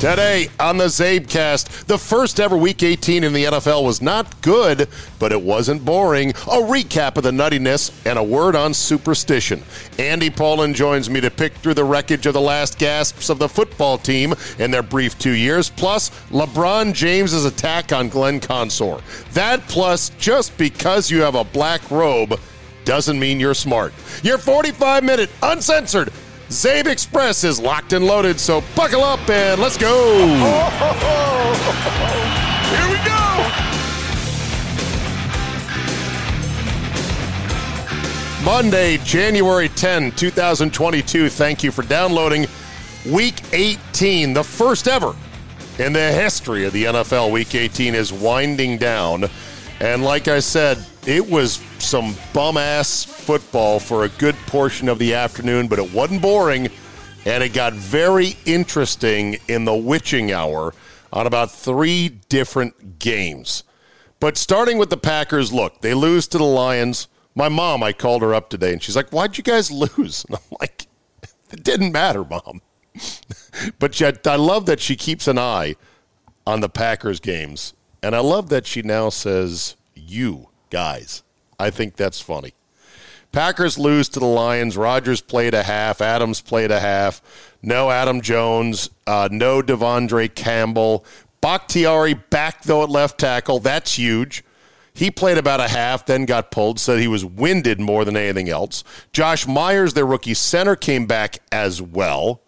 Today on the Czabecast, the first ever Week 18 in the NFL was not good, but it wasn't boring. A recap of the nuttiness and a word on superstition. Andy Pollin joins me to pick through the wreckage of the last gasps of the football team in their brief two years, plus LeBron James's attack on Glenn Consor. That plus just because you have a black robe doesn't mean you're smart. Your 45 minute uncensored Czabe Express is locked and loaded, so buckle up and let's go. Here we go. Monday, January 10, 2022. Thank you for downloading Week 18, the first ever in the history of the NFL. Week 18 is winding down. And like I said, it was some bum ass football for a good portion of the afternoon, but it wasn't boring. And it got very interesting in the witching hour on about three different games. But starting with the Packers, look, they lose to the Lions. My mom, I called her up today and she's like, Why'd you guys lose? And I'm like, It didn't matter, mom. but yet, I love that she keeps an eye on the Packers games. And I love that she now says, You guys. I think that's funny. Packers lose to the Lions. Rodgers played a half. Adams played a half. No Aaron Jones. Uh, no De'Vondre Campbell. Bakhtiari back, though, at left tackle. That's huge. He played about a half, then got pulled, said he was winded more than anything else. Josh Myers, their rookie center, came back as well.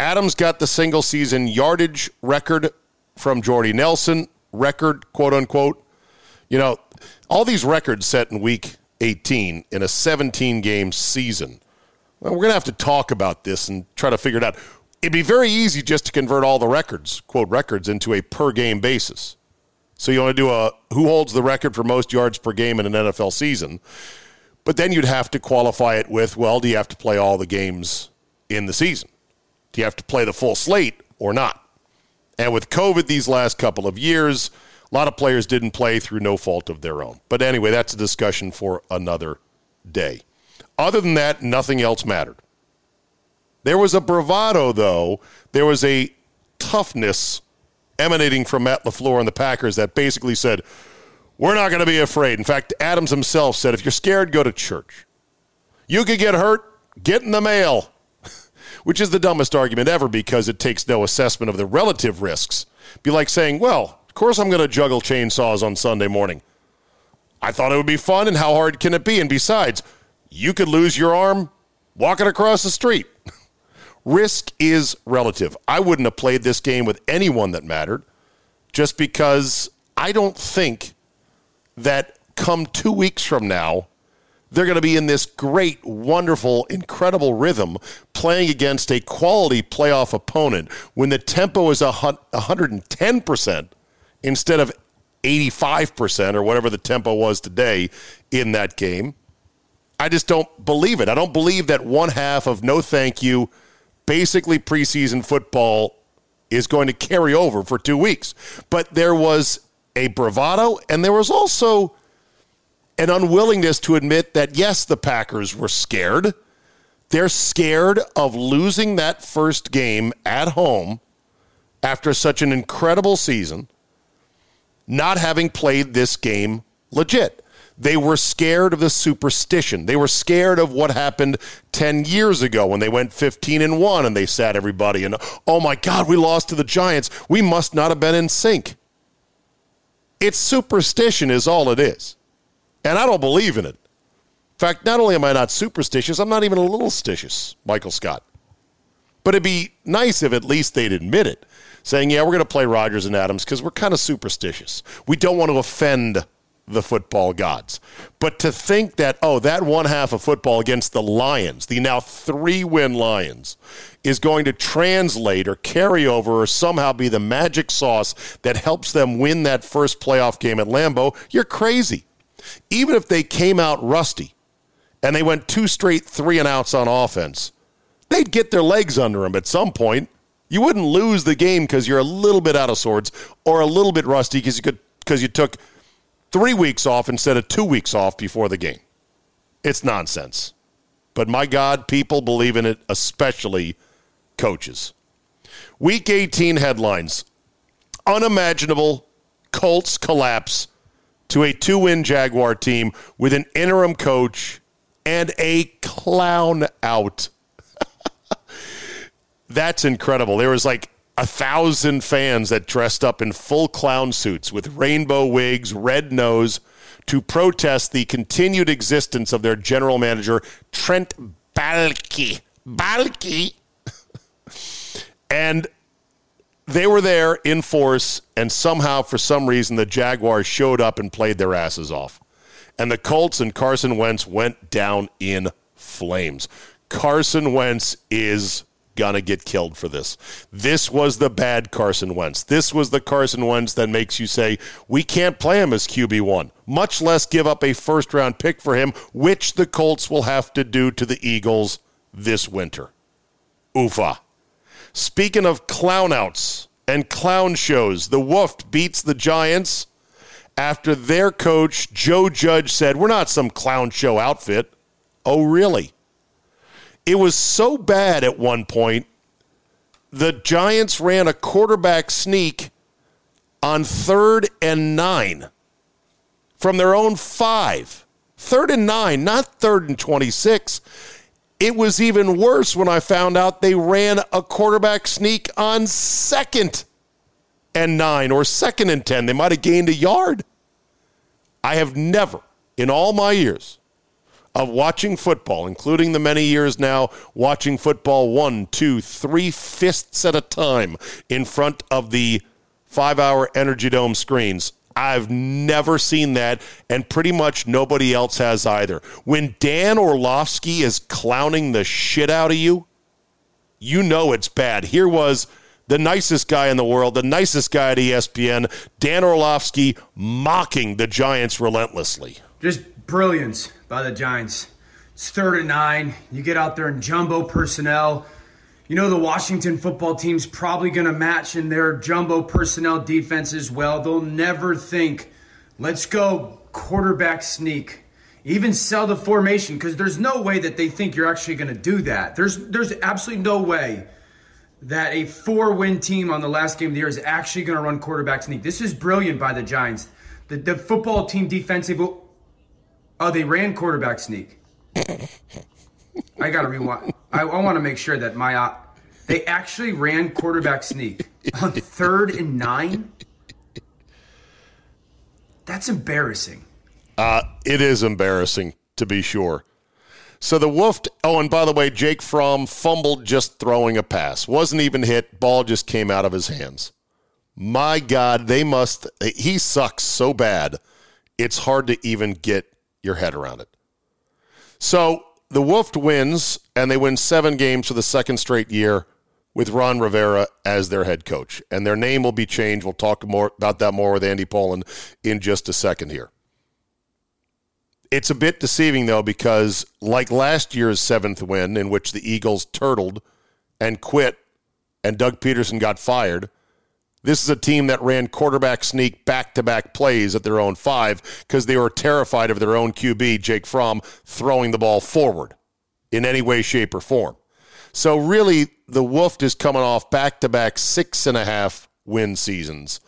Adams got the single season yardage record from Jordy Nelson, record, quote unquote. You know, all these records set in week 18 in a 17 game season. Well, we're going to have to talk about this and try to figure it out. It'd be very easy just to convert all the records, quote records, into a per game basis. So you want to do a who holds the record for most yards per game in an NFL season. But then you'd have to qualify it with, well, do you have to play all the games in the season? Do you have to play the full slate or not? And with COVID these last couple of years, a lot of players didn't play through no fault of their own. But anyway, that's a discussion for another day. Other than that, nothing else mattered. There was a bravado, though. There was a toughness emanating from Matt LaFleur and the Packers that basically said, We're not going to be afraid. In fact, Adams himself said, If you're scared, go to church. You could get hurt, get in the mail, which is the dumbest argument ever because it takes no assessment of the relative risks. Be like saying, Well, of course I'm going to juggle chainsaws on Sunday morning. I thought it would be fun, and how hard can it be? And besides, you could lose your arm walking across the street. Risk is relative. I wouldn't have played this game with anyone that mattered just because I don't think that come two weeks from now, they're going to be in this great, wonderful, incredible rhythm playing against a quality playoff opponent when the tempo is 110% instead of 85% or whatever the tempo was today in that game. I just don't believe it. I don't believe that one half of no thank you, basically preseason football is going to carry over for two weeks. But there was a bravado and there was also an unwillingness to admit that, yes, the Packers were scared. They're scared of losing that first game at home after such an incredible season, not having played this game legit. They were scared of the superstition. They were scared of what happened 10 years ago when they went 15 and 1 and they sat everybody and, oh my God, we lost to the Giants. We must not have been in sync. It's superstition, is all it is. And I don't believe in it. In fact, not only am I not superstitious, I'm not even a little stitious, Michael Scott. But it'd be nice if at least they'd admit it, saying, yeah, we're going to play Rodgers and Adams because we're kind of superstitious. We don't want to offend the football gods. But to think that, oh, that one half of football against the Lions, the now three win Lions, is going to translate or carry over or somehow be the magic sauce that helps them win that first playoff game at Lambeau, you're crazy. Even if they came out rusty, and they went two straight three and outs on offense, they'd get their legs under them at some point. You wouldn't lose the game because you're a little bit out of sorts or a little bit rusty because you could because you took three weeks off instead of two weeks off before the game. It's nonsense. But my God, people believe in it, especially coaches. Week 18 headlines Unimaginable Colts collapse to a two win Jaguar team with an interim coach and a clown out. That's incredible. There was like a thousand fans that dressed up in full clown suits with rainbow wigs, red nose, to protest the continued existence of their general manager, Trent Baalke. Baalke. and they were there in force, and somehow, for some reason, the Jaguars showed up and played their asses off and the Colts and Carson Wentz went down in flames. Carson Wentz is gonna get killed for this. This was the bad Carson Wentz. This was the Carson Wentz that makes you say, we can't play him as QB1, much less give up a first round pick for him, which the Colts will have to do to the Eagles this winter. Oofa. Speaking of clown outs and clown shows, the Wolf beats the Giants after their coach, Joe Judge, said, We're not some clown show outfit. Oh, really? It was so bad at one point, the Giants ran a quarterback sneak on third and nine from their own five. Third and nine, not third and 26. It was even worse when I found out they ran a quarterback sneak on second and nine or second and 10. They might have gained a yard. I have never, in all my years of watching football, including the many years now watching football one, two, three fists at a time in front of the five hour Energy Dome screens. I've never seen that, and pretty much nobody else has either. When Dan Orlovsky is clowning the shit out of you, you know it's bad. Here was the nicest guy in the world, the nicest guy at ESPN, Dan Orlovsky, mocking the Giants relentlessly. Just brilliance by the Giants. It's third and nine. You get out there in jumbo personnel. You know the Washington football team's probably going to match in their jumbo personnel defense as well. They'll never think, let's go quarterback sneak. Even sell the formation because there's no way that they think you're actually going to do that. There's there's absolutely no way that a four win team on the last game of the year is actually going to run quarterback sneak. This is brilliant by the Giants. The, the football team defensive. Oh, they ran quarterback sneak. I got to rewind. I, I want to make sure that my. They actually ran quarterback sneak on third and nine. That's embarrassing. Uh, it is embarrassing, to be sure. So the Wolf. Oh, and by the way, Jake Fromm fumbled just throwing a pass. Wasn't even hit. Ball just came out of his hands. My God, they must. He sucks so bad. It's hard to even get your head around it. So the Wolf wins, and they win seven games for the second straight year with Ron Rivera as their head coach. And their name will be changed. We'll talk more about that more with Andy Pollin in just a second here. It's a bit deceiving, though, because like last year's seventh win, in which the Eagles turtled and quit and Doug Pederson got fired, this is a team that ran quarterback sneak back to back plays at their own five because they were terrified of their own QB, Jake Fromm, throwing the ball forward in any way, shape, or form. So, really, the Wolf is coming off back to back six and a half win seasons.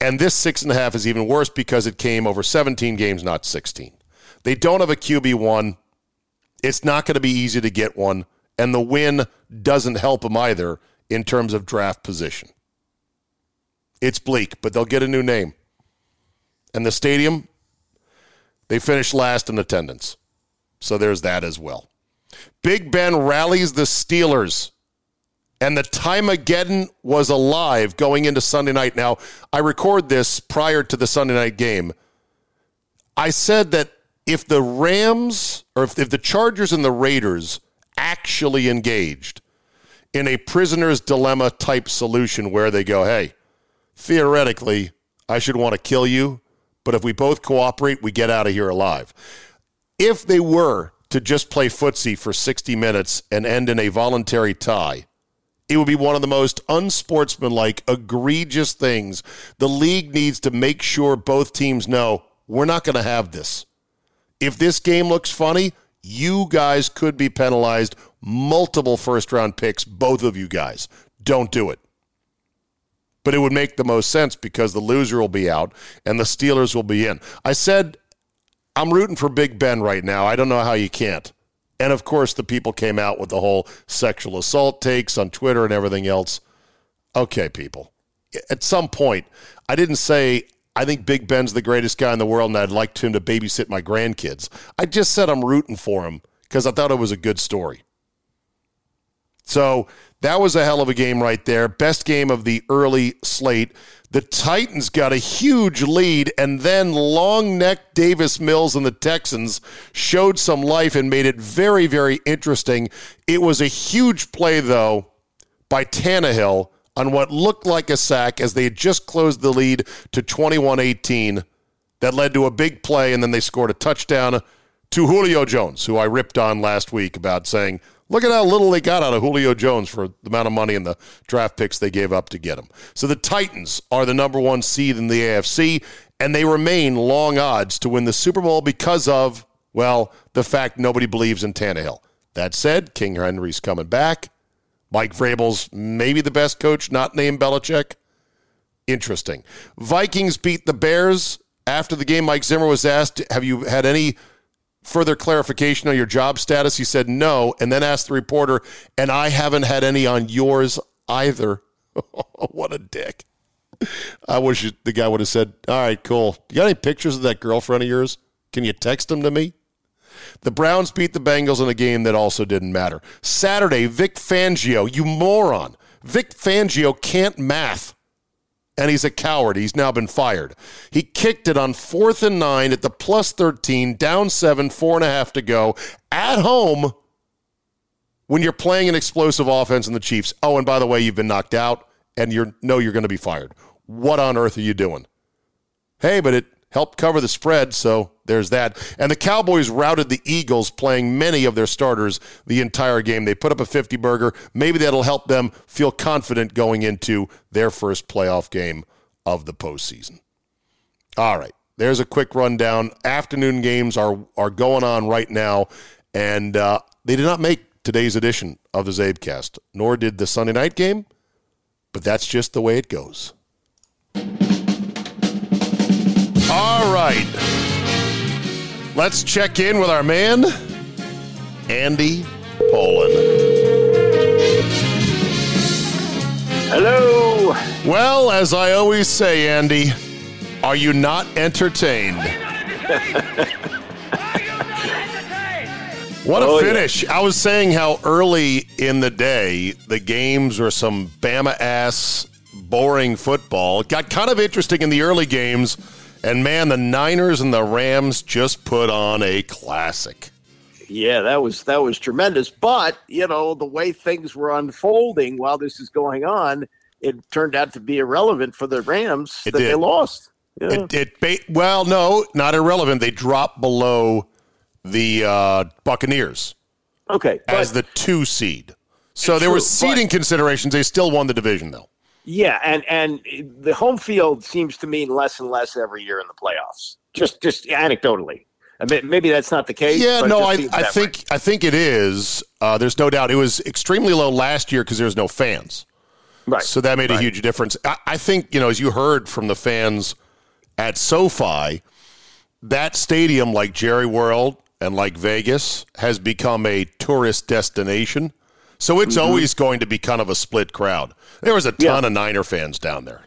And this six and a half is even worse because it came over 17 games, not 16. They don't have a QB1. It's not going to be easy to get one. And the win doesn't help them either in terms of draft position. It's bleak, but they'll get a new name. And the stadium, they finished last in attendance. So there's that as well. Big Ben rallies the Steelers. And the Timeageddon was alive going into Sunday night. Now, I record this prior to the Sunday night game. I said that if the Rams or if, if the Chargers and the Raiders actually engaged in a prisoner's dilemma type solution where they go, hey, theoretically, I should want to kill you, but if we both cooperate, we get out of here alive. If they were to just play footsie for 60 minutes and end in a voluntary tie, it would be one of the most unsportsmanlike, egregious things. The league needs to make sure both teams know we're not going to have this. If this game looks funny, you guys could be penalized multiple first round picks, both of you guys. Don't do it. But it would make the most sense because the loser will be out and the Steelers will be in. I said, I'm rooting for Big Ben right now. I don't know how you can't. And of course, the people came out with the whole sexual assault takes on Twitter and everything else. Okay, people. At some point, I didn't say I think Big Ben's the greatest guy in the world and I'd like him to babysit my grandkids. I just said I'm rooting for him because I thought it was a good story. So that was a hell of a game right there. Best game of the early slate. The Titans got a huge lead, and then long neck Davis Mills and the Texans showed some life and made it very, very interesting. It was a huge play, though, by Tannehill on what looked like a sack as they had just closed the lead to 21 18. That led to a big play, and then they scored a touchdown to Julio Jones, who I ripped on last week about saying, Look at how little they got out of Julio Jones for the amount of money and the draft picks they gave up to get him. So the Titans are the number one seed in the AFC, and they remain long odds to win the Super Bowl because of, well, the fact nobody believes in Tannehill. That said, King Henry's coming back. Mike Vrabel's maybe the best coach, not named Belichick. Interesting. Vikings beat the Bears. After the game, Mike Zimmer was asked, Have you had any further clarification on your job status? He said no, and then asked the reporter, and I haven't had any on yours either. what a dick. I wish the guy would have said, All right, cool. You got any pictures of that girlfriend of yours? Can you text them to me? The Browns beat the Bengals in a game that also didn't matter. Saturday, Vic Fangio, you moron. Vic Fangio can't math and he's a coward. He's now been fired. He kicked it on fourth and nine at the plus 13, down seven, four and a half to go at home when you're playing an explosive offense in the Chiefs. Oh, and by the way, you've been knocked out and you know you're going to be fired. What on earth are you doing? Hey, but it helped cover the spread, so there's that. And the Cowboys routed the Eagles, playing many of their starters the entire game. They put up a 50 burger. Maybe that'll help them feel confident going into their first playoff game of the postseason. All right, there's a quick rundown. Afternoon games are are going on right now, and uh, they did not make today's edition of the Czabecast, nor did the Sunday night game. But that's just the way it goes. All right. Let's check in with our man, Andy Pollin. Hello. Well, as I always say, Andy, are you not entertained? What a Oh, yeah. finish. I was saying how early in the day the games were some Bama ass, boring football. It got kind of interesting in the early games, and man, the Niners and the Rams just put on a classic. Yeah, that was that was tremendous. But you know the way things were unfolding while this is going on, it turned out to be irrelevant for the Rams It that they lost. Yeah. It, it well, no, not irrelevant. They dropped below the uh, Buccaneers okay, as the two seed. So there True, were but- seeding considerations. They still won the division, though. Yeah, and and the home field seems to mean less and less every year in the playoffs. Just just anecdotally, I mean, maybe that's not the case. Yeah, no, I, I think way. I think it is. Uh, there's no doubt. It was extremely low last year because there was no fans, right. so that made a huge difference. I, I think you know, as you heard from the fans at SoFi, that stadium, like Jerry World and like Vegas, has become a tourist destination. So it's mm-hmm. always going to be kind of a split crowd. There was a ton yeah. of Niner fans down there.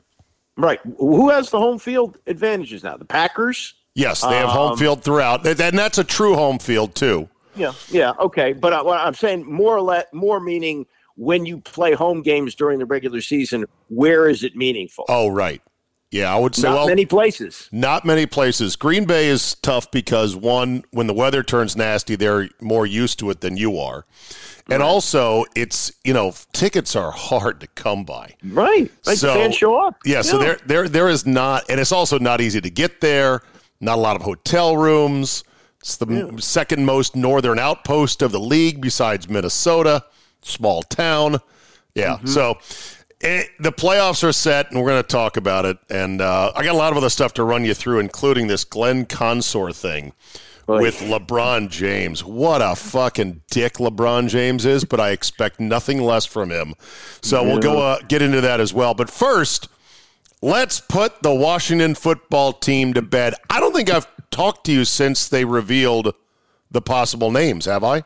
Right. Who has the home field advantages now? The Packers? Yes, they have um, home field throughout. And that's a true home field, too. Yeah, yeah, okay. But I, I'm saying more or less, more meaning when you play home games during the regular season, where is it meaningful? Oh, right. Yeah, I would say not well, many places. Not many places. Green Bay is tough because one, when the weather turns nasty, they're more used to it than you are, and right. also it's you know tickets are hard to come by. Right, like so, fans show up. Yeah, yeah, so there there there is not, and it's also not easy to get there. Not a lot of hotel rooms. It's the yeah. second most northern outpost of the league besides Minnesota. Small town. Yeah, mm-hmm. so it, the playoffs are set, and we're going to talk about it. And uh, I got a lot of other stuff to run you through, including this Glenn Consor thing with LeBron James. What a fucking dick LeBron James is, but I expect nothing less from him. So yeah. we'll go uh, get into that as well. But first, let's put the Washington football team to bed. I don't think I've talked to you since they revealed the possible names, have I?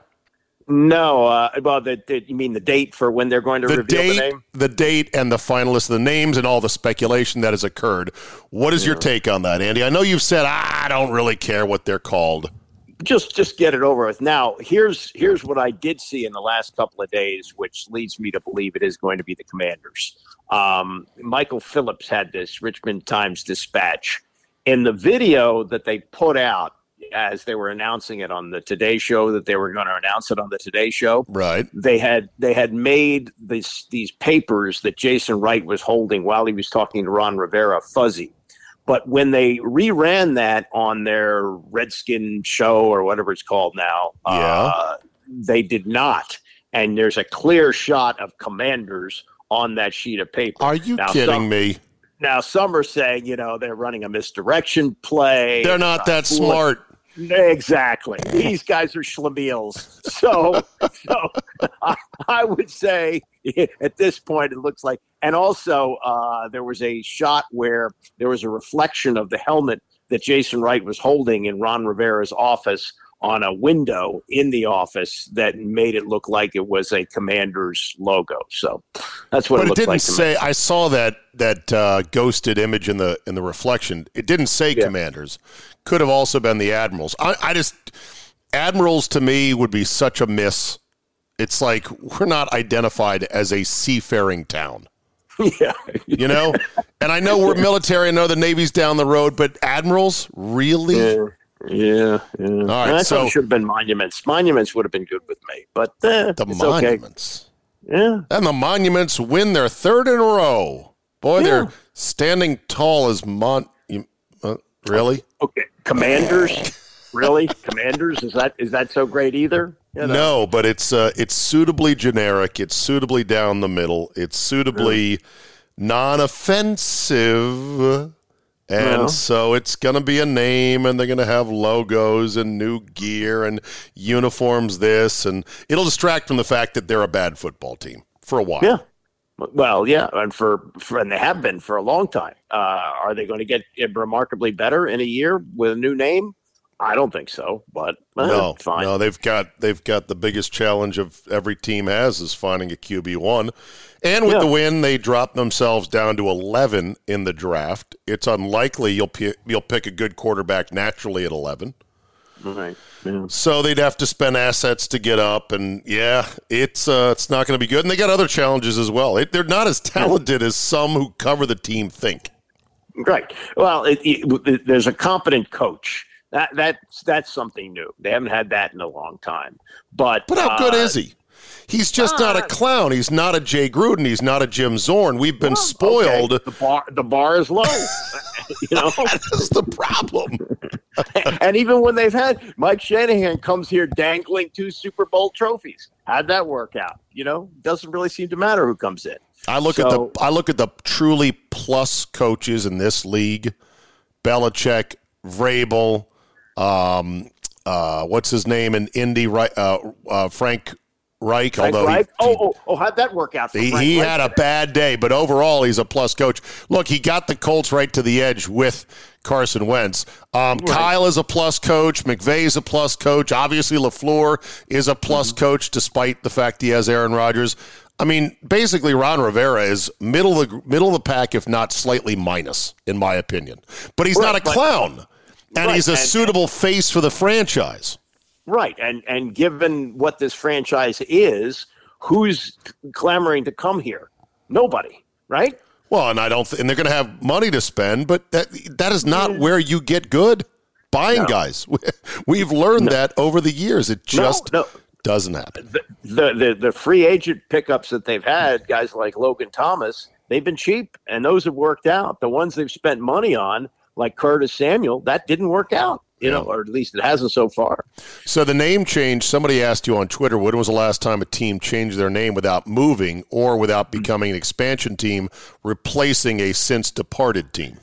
No, uh, well, the, the, you mean the date for when they're going to the reveal date, the name? The date and the finalists, the names, and all the speculation that has occurred. What is yeah. your take on that, Andy? I know you've said I don't really care what they're called. Just, just get it over with. Now, here's here's what I did see in the last couple of days, which leads me to believe it is going to be the Commanders. Um, Michael Phillips had this Richmond Times Dispatch in the video that they put out as they were announcing it on the Today Show that they were going to announce it on the Today Show. Right. They had they had made these these papers that Jason Wright was holding while he was talking to Ron Rivera fuzzy. But when they reran that on their Redskin show or whatever it's called now, yeah. Uh, they did not. And there's a clear shot of commanders on that sheet of paper. Are you now, kidding some, me? Now some are saying, you know, they're running a misdirection play. They're not that smart. Exactly. These guys are schlemiels. So, so I, I, would say at this point, it looks like, and also uh, there was a shot where there was a reflection of the helmet that Jason Wright was holding in Ron Rivera's office on a window in the office that made it look like it was a commander's logo. So that's what. But it, it didn't like say. I saw that that uh, ghosted image in the in the reflection. It didn't say yeah. commanders. Could have also been the admirals. I, I just admirals to me would be such a miss. It's like we're not identified as a seafaring town. Yeah. you know? And I know we're military, I know the Navy's down the road, but admirals, really? Yeah. Yeah, yeah. All right, I so, it should have been monuments. Monuments would have been good with me, but uh, the monuments. Okay. Yeah, and the monuments win their third in a row. Boy, yeah. they're standing tall as mon. Uh, really? Okay, commanders. really, commanders? Is that is that so great either? You know? No, but it's uh, it's suitably generic. It's suitably down the middle. It's suitably non-offensive. And so it's going to be a name, and they're going to have logos and new gear and uniforms, this, and it'll distract from the fact that they're a bad football team for a while. Yeah. Well, yeah, and for, for and they have been for a long time. Uh, are they going to get remarkably better in a year with a new name? I don't think so, but eh, no, fine. No, they've got they've got the biggest challenge of every team has is finding a QB one, and with yeah. the win, they drop themselves down to eleven in the draft. It's unlikely you'll p- you'll pick a good quarterback naturally at eleven. Right. Yeah. So they'd have to spend assets to get up, and yeah, it's uh, it's not going to be good. And they got other challenges as well. It, they're not as talented as some who cover the team think. Right. Well, it, it, there's a competent coach that that's that's something new. They haven't had that in a long time. But but how good uh, is he? He's just uh, not a clown. He's not a Jay Gruden. He's not a Jim Zorn. We've been well, spoiled. Okay. The bar the bar is low. you know that's the problem. and even when they've had Mike Shanahan comes here dangling two Super Bowl trophies. How'd that work out? You know, doesn't really seem to matter who comes in. I look so, at the I look at the truly plus coaches in this league: Belichick, Vrabel, um, uh, what's his name in Indy? Right, uh, uh, Frank Reich. Frank although Reich? He, oh, oh, oh, how'd that work out? For he, he had a bad day, but overall he's a plus coach. Look, he got the Colts right to the edge with Carson Wentz. Um, Kyle is a plus coach. McVay is a plus coach. Obviously, Lafleur is a plus Mm-hmm. coach, despite the fact he has Aaron Rodgers. I mean, basically, Ron Rivera is middle of the middle of the pack, if not slightly minus, in my opinion. But he's not a Right, clown, and Right, he's a and- suitable face for the franchise. Right, and and given what this franchise is, who's clamoring to come here? Nobody, right? Well, and I don't, th- and they're going to have money to spend, but that that is not mm. where you get good buying guys. We've learned that over the years. It just no. doesn't happen. The, the the the free agent pickups that they've had, guys like Logan Thomas, they've been cheap, and those have worked out. The ones they've spent money on, like Curtis Samuel, that didn't work out. You know, or at least it hasn't so far. So the name change. Somebody asked you on Twitter, when was the last time a team changed their name without moving or without becoming an expansion team, replacing a since departed team?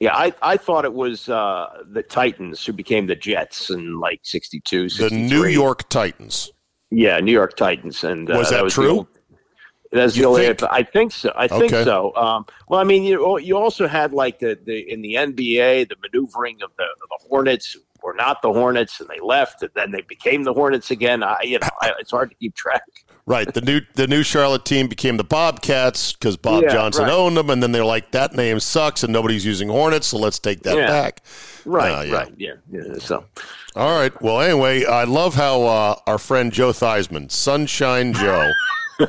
Yeah, I, I thought it was uh, the Titans who became the Jets in like 62, The New York Titans. Yeah, New York Titans. And uh, Was that the true? That's the only. think? I think so. I think Okay. so. Um, well, I mean, you you also had like the, the in the NBA the maneuvering of the, of the Hornets were not the Hornets, and they left, and then they became the Hornets again. I, you know, I, it's hard to keep track. Right. The new the new Charlotte team became the Bobcats because Bob Yeah, Johnson right. owned them, and then they're like, that name sucks, and nobody's using Hornets, so let's take that Yeah. back. Right, Uh, yeah. right, yeah, yeah. So All right. Well, anyway, I love how uh, our friend Joe Theismann, Sunshine Joe,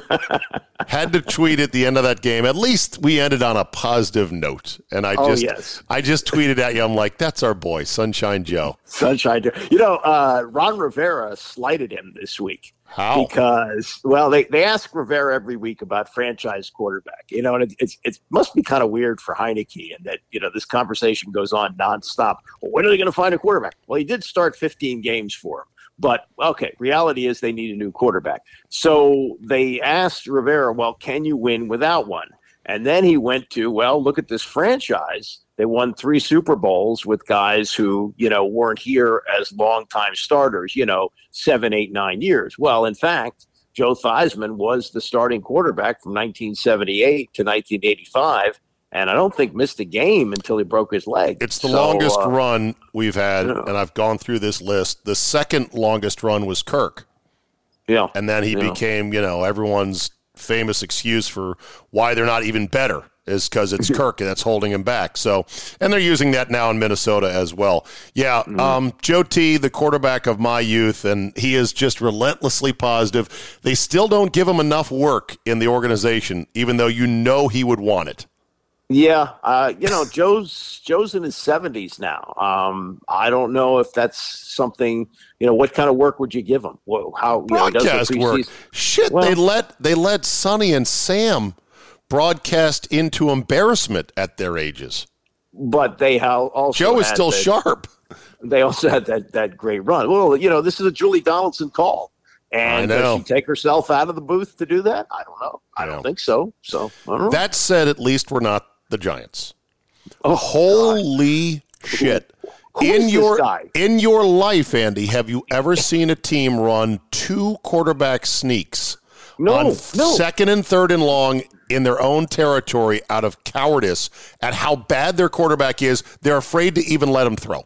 had to tweet at the end of that game. At least we ended on a positive note, and I Oh, just, yes. I just tweeted at you. I'm like, that's our boy, Sunshine Joe. Sunshine. Joe. You know, uh, Ron Rivera slighted him this week. How? Because well, they, they ask Rivera every week about franchise quarterback. You know, and it, it's it must be kind of weird for Heinicke, and that you know this conversation goes on nonstop. Well, when are they going to find a quarterback? Well, he did start 15 games for him, but okay. Reality is they need a new quarterback. So they asked Rivera, well, can you win without one? And then he went to, well, look at this franchise. They won three Super Bowls with guys who, you know, weren't here as longtime starters, you know, seven, eight, nine years. Well, in fact, Joe Theismann was the starting quarterback from 1978 to 1985, and I don't think missed a game until he broke his leg. It's the So, longest uh, run we've had, yeah. and I've gone through this list. The second longest run was Kirk. Yeah, And then he Yeah. became, you know, everyone's famous excuse for why they're not even better is because it's Kirk that's holding him back. So, and they're using that now in Minnesota as well. Yeah, Mm-hmm. um, Joe T, the quarterback of my youth, and he is just relentlessly positive. They still don't give him enough work in the organization, even though you know he would want it. Yeah, uh, you know, Joe's Joe's in his seventies now. Um, I don't know if that's something. You know, what kind of work would you give him? How you know, Broadcast work. Shit, Well- they let they let Sonny and Sam broadcast into embarrassment at their ages. But they also Joe is still the- sharp. They also had that that great run. Well, you know, this is a Julie Donaldson call, and know. does she take herself out of the booth to do that? I don't know. I I don't think so. So I don't know. That said, at least we're not the Giants. oh, Holy shit. Who in your in your life, Andy, have you ever seen a team run two quarterback sneaks No, on no. second and third and long in their own territory out of cowardice at how bad their quarterback is? They're afraid to even let him throw.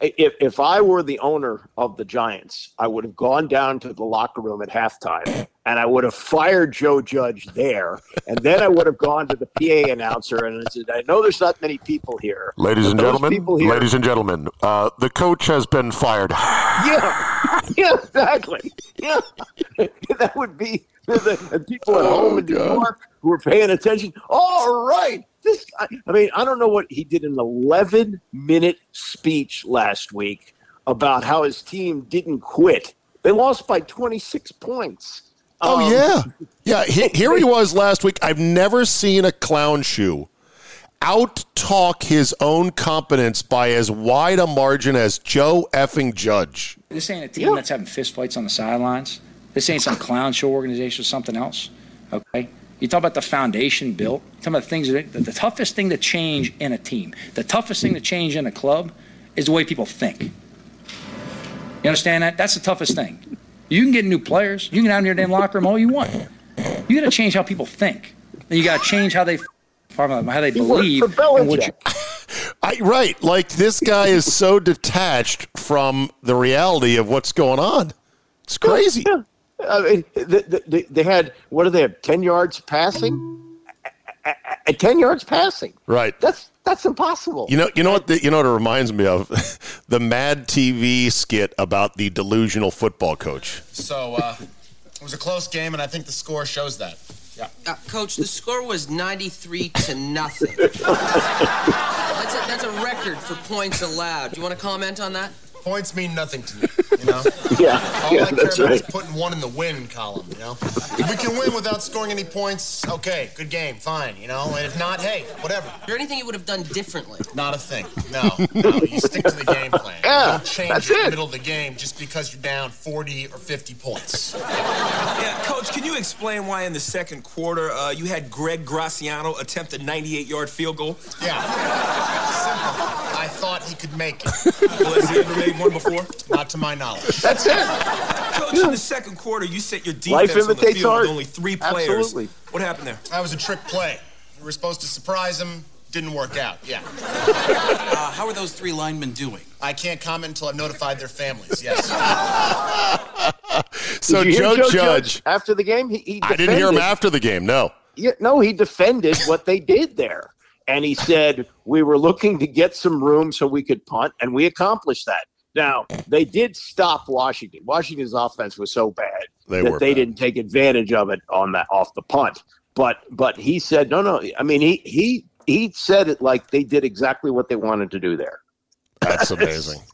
if if I were the owner of the Giants, I would have gone down to the locker room at halftime and I would have fired Joe Judge there, and then I would have gone to the PA announcer and said, "I know there's not many people here, Ladies and gentlemen, here, ladies and gentlemen, uh, the coach has been fired. yeah, yeah, exactly, yeah, that would be the, the people at home in New York who were paying attention. All right, this guy. I mean, I don't know what he did an 11 minute speech last week about how his team didn't quit. They lost by 26 points. Oh Um, yeah, yeah. He, here he was last week. I've never seen a clown shoe out talk his own competence by as wide a margin as Joe effing Judge. This ain't a team that's having fistfights on the sidelines. This ain't some clown show organization or something else. Okay? You talk about the foundation built. You talk about the things that the, the toughest thing to change in a team, the toughest thing to change in a club is the way people think. You understand that? That's the toughest thing. You can get new players. You can get out in your damn locker room all you want. You got to change how people think. And you got to change how they how they believe. And what you, I, right, like this guy is so detached from the reality of what's going on. It's crazy. Yeah. I mean, they, they, they had what do they have? Ten yards passing. At ten yards passing. Right. That's that's impossible. You know, you know what? The, you know what it reminds me of the Mad TV skit about the delusional football coach. So uh, it was a close game, and I think the score shows that. Yeah. Uh, coach, the score was 93 to nothing. that's, a, that's a record for points allowed. Do you want to comment on that? Points mean nothing to me, you know? yeah. All yeah, I care that's about right. is putting one in the win column, you know? If we can win without scoring any points, okay, good game, fine, you know? And if not, hey, whatever. Is there anything you would have done differently? Not a thing. No, no. You stick to the game plan. Yeah, you don't change that's it in the middle of the game just because you're down 40 or 50 points. Yeah, Coach, can you explain why in the second quarter uh, you had Greg Graciano attempt a 98-yard field goal? Yeah. Simple. I thought he could make it. Well, has he ever made one before? Not to my knowledge. That's it. Coach, in the second quarter, you set your Life defense on the field art. with only three players. Absolutely. What happened there? That was a trick play. We were supposed to surprise him. Didn't work out. Yeah. Uh, how are those three linemen doing? I can't comment until I've notified their families. Yes. So Did you hear Joe, Joe Judge, after the game, he, he I didn't hear him after the game. No. Yeah, no, he defended what they did there. And he said, We were looking to get some room so we could punt, and we accomplished that. Now, they did stop Washington. Washington's offense was so bad They that they bad. didn't take advantage of it on that off the punt. But but he said, No, no. I mean, he he he said it like they did exactly what they wanted to do there. That's amazing.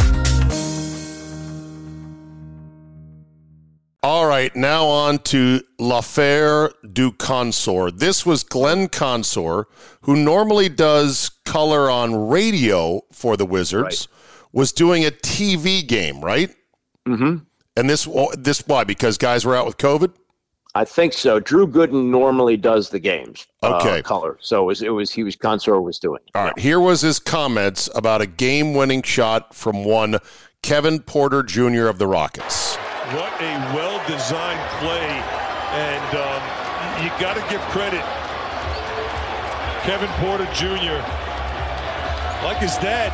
All right, now on to L'Affaire du Consort. This was Glenn Consor, who normally does color on radio for the Wizards, was doing a TV game, right? Mm-hmm. And this, this why? Because guys were out with COVID. I think so. Drew Gooden normally does the games. uh, Okay. color. So it was, it was he was Consor was doing. All right, here was his comments about a game-winning shot from one Kevin Porter Jr. of the Rockets. What a well-designed play, and um, you got to give credit. Kevin Porter Jr. Like his dad,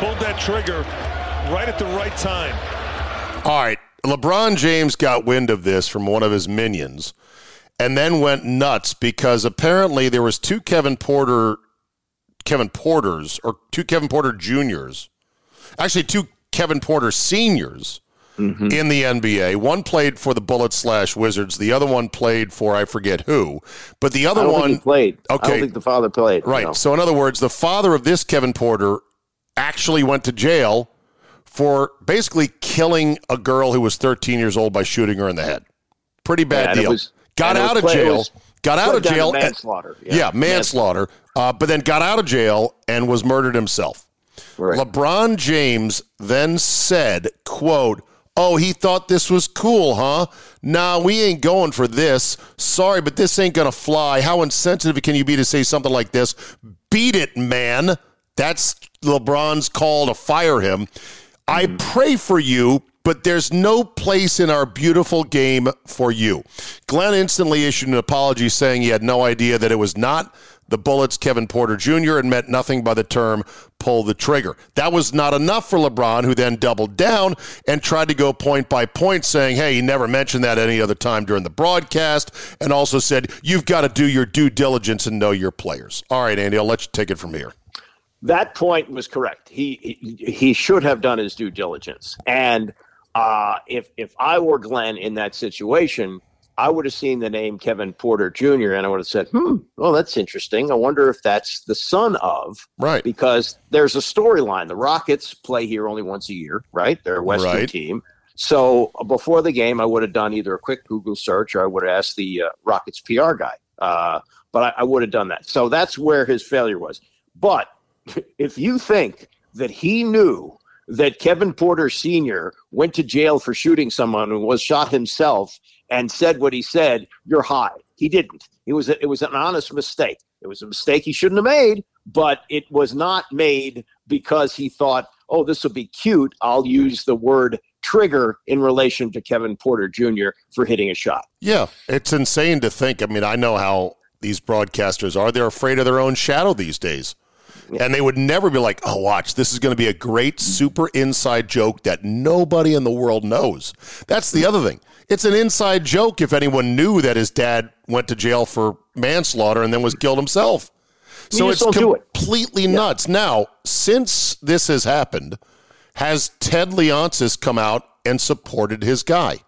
pulled that trigger right at the right time. All right. LeBron James got wind of this from one of his minions and then went nuts because apparently there was two Kevin Porter Kevin Porters or two Kevin Porter juniors. Actually two Kevin Porter seniors in the NBA. One played for the Bullets slash Wizards. The other one played for I forget who. But the other I don't one think he played. I Okay. don't think the father played. Right. no. So, in other words, the father of this Kevin Porter actually went to jail for basically killing a girl who was 13 years old by shooting her in the head. Pretty bad it deal. was- got and it was out of jail. was Got out of down to jail. and- manslaughter. yeah, Yeah, manslaughter. Uh, but then got out of jail and was murdered himself. Right. LeBron James then said, quote, Oh, he thought this was cool, huh? Nah, we ain't going for this. Sorry, but this ain't gonna fly. How insensitive can you be to say something like this? Beat it, man. That's LeBron's call to fire him. I hmm. pray for you, but there's no place in our beautiful game for you. Glenn instantly issued an apology saying he had no idea that it was not the Bullets Kevin Porter Jr. and meant nothing by the term pull the trigger. That was not enough for LeBron, who then doubled down and tried to go point by point, saying, hey, he never mentioned that any other time during the broadcast, and also said, you've got to do your due diligence and know your players. All right, Andy, I'll let you take it from here. That point was correct. He he, should have done his due diligence. And uh, if if I were Glenn in that situation, I would have seen the name Kevin Porter Jr. and I would have said, "Hmm, well, that's interesting. I wonder if that's the son of right." Because there's a storyline. The Rockets play here only once a year, right? They're a Western Right. team. So uh, before the game, I would have done either a quick Google search or I would have asked the uh, Rockets PR guy. Uh, but I, I would have done that. So that's where his failure was. But if you think that he knew that Kevin Porter Sr. went to jail for shooting someone who was shot himself and said what he said, you're high. He didn't. It was a, it was an honest mistake. It was a mistake he shouldn't have made, but it was not made because he thought, "Oh, this will be cute. I'll use the word trigger in relation to Kevin Porter Jr. for hitting a shot." Yeah, it's insane to think. I mean, I know how these broadcasters are. They're afraid of their own shadow these days. And they would never be like, oh, watch, this is going to be a great super inside joke that nobody in the world knows. That's the other thing. It's an inside joke if anyone knew that his dad went to jail for manslaughter and then was killed himself. So it's don't it. completely nuts. Now, since this has happened, has Ted Leonsis come out and supported his guy?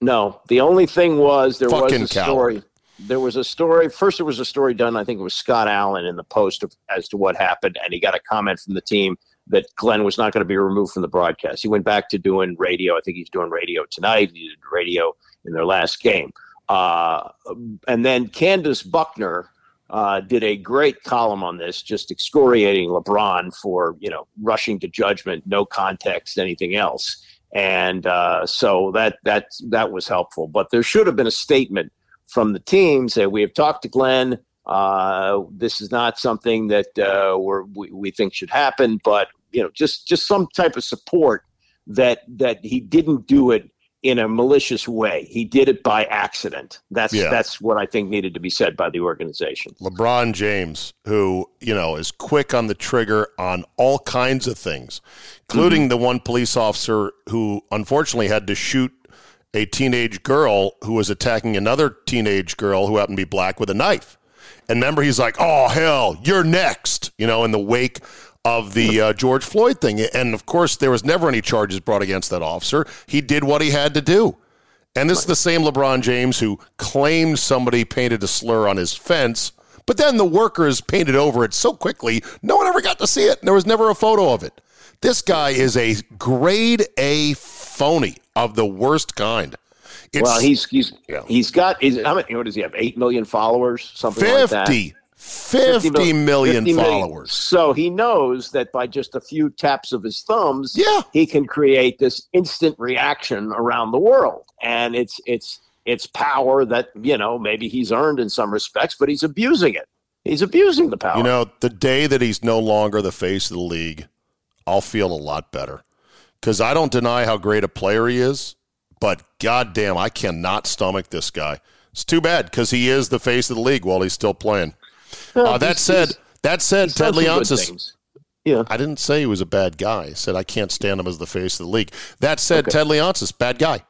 No, the only thing was there Fucking was a coward. story. There was a story. First, there was a story done. I think it was Scott Allen in the Post of, as to what happened, and he got a comment from the team that Glenn was not going to be removed from the broadcast. He went back to doing radio. I think he's doing radio tonight. He did radio in their last game. Uh, and then Candace Buckner uh, did a great column on this, just excoriating LeBron for you know rushing to judgment, no context, anything else. And uh, so that that that was helpful. But there should have been a statement from the team say we have talked to Glenn. Uh, this is not something that uh, we're, we we think should happen, but you know, just just some type of support that that he didn't do it in a malicious way. He did it by accident. That's Yeah. that's what I think needed to be said by the organization. LeBron James, who, you know, is quick on the trigger on all kinds of things, including the one police officer who unfortunately had to shoot a teenage girl who was attacking another teenage girl who happened to be black with a knife. And remember, he's like, oh, hell, you're next, you know, in the wake of the uh, George Floyd thing. And of course, there was never any charges brought against that officer. He did what he had to do. And this is the same LeBron James who claimed somebody painted a slur on his fence, but then the workers painted over it so quickly, no one ever got to see it. And there was never a photo of it. This guy is a grade A phony of the worst kind. Well, he's he's he's got he's, how many? What does he have? Eight million followers, something like that. 50, 50 million followers. So he knows that by just a few taps of his thumbs, yeah. he can create this instant reaction around the world, and it's it's it's power that you know maybe he's earned in some respects, but he's abusing it. He's abusing the power. You know, the day that he's no longer the face of the league, I'll feel a lot better. Because I don't deny how great a player he is, but goddamn, I cannot stomach this guy. It's too bad because he is the face of the league while he's still playing. Well, uh, that said, that said, Ted done some good Leonsis. Yeah. I didn't say he was a bad guy. I said I can't stand him as the face of the league. That said, Ted Leonsis, bad guy.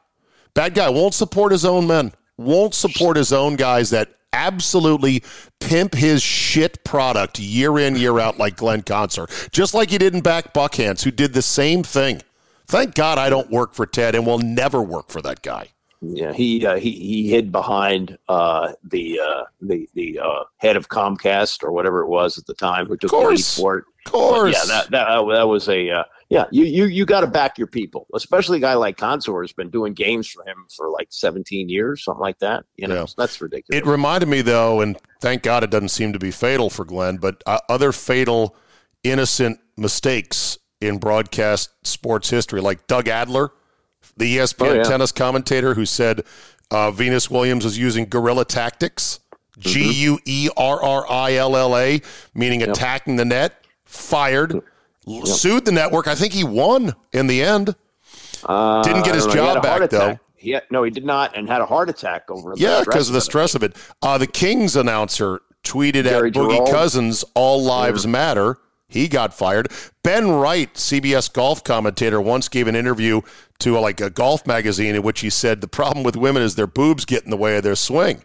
Bad guy. Won't support his own men. Won't support his own guys that absolutely pimp his shit product year in, year out like Glenn Consor. Just like he did in back Buckhantz, who did the same thing. Thank God I don't work for Ted and will never work for that guy. Yeah, he uh, he he hid behind uh, the uh, the the uh, head of Comcast or whatever it was at the time, who took the lead Course. for it. Of course. But yeah, that that, that was a uh, yeah. You you you got to back your people, especially a guy like Consor has been doing games for him for like seventeen years, something like that. You know, Yeah. that's ridiculous. It reminded me, though, and thank God it doesn't seem to be fatal for Glenn, but uh, other fatal, innocent mistakes in broadcast sports history, like Doug Adler, the ESPN Oh, yeah. tennis commentator who said uh, Venus Williams was using guerrilla tactics, Mm-hmm. G U E R R I L L A, meaning attacking the net, fired, l- sued the network. I think he won in the end. Uh, Didn't get his don't know. He had job back, though. Yeah, no, he did not, and had a heart attack over. Yeah, because of the stress of it. Uh, the Kings announcer tweeted Jerry at Boogie. Cousins, "All lives matter." He got fired. Ben Wright, CBS golf commentator, once gave an interview to like a golf magazine in which he said the problem with women is their boobs get in the way of their swing.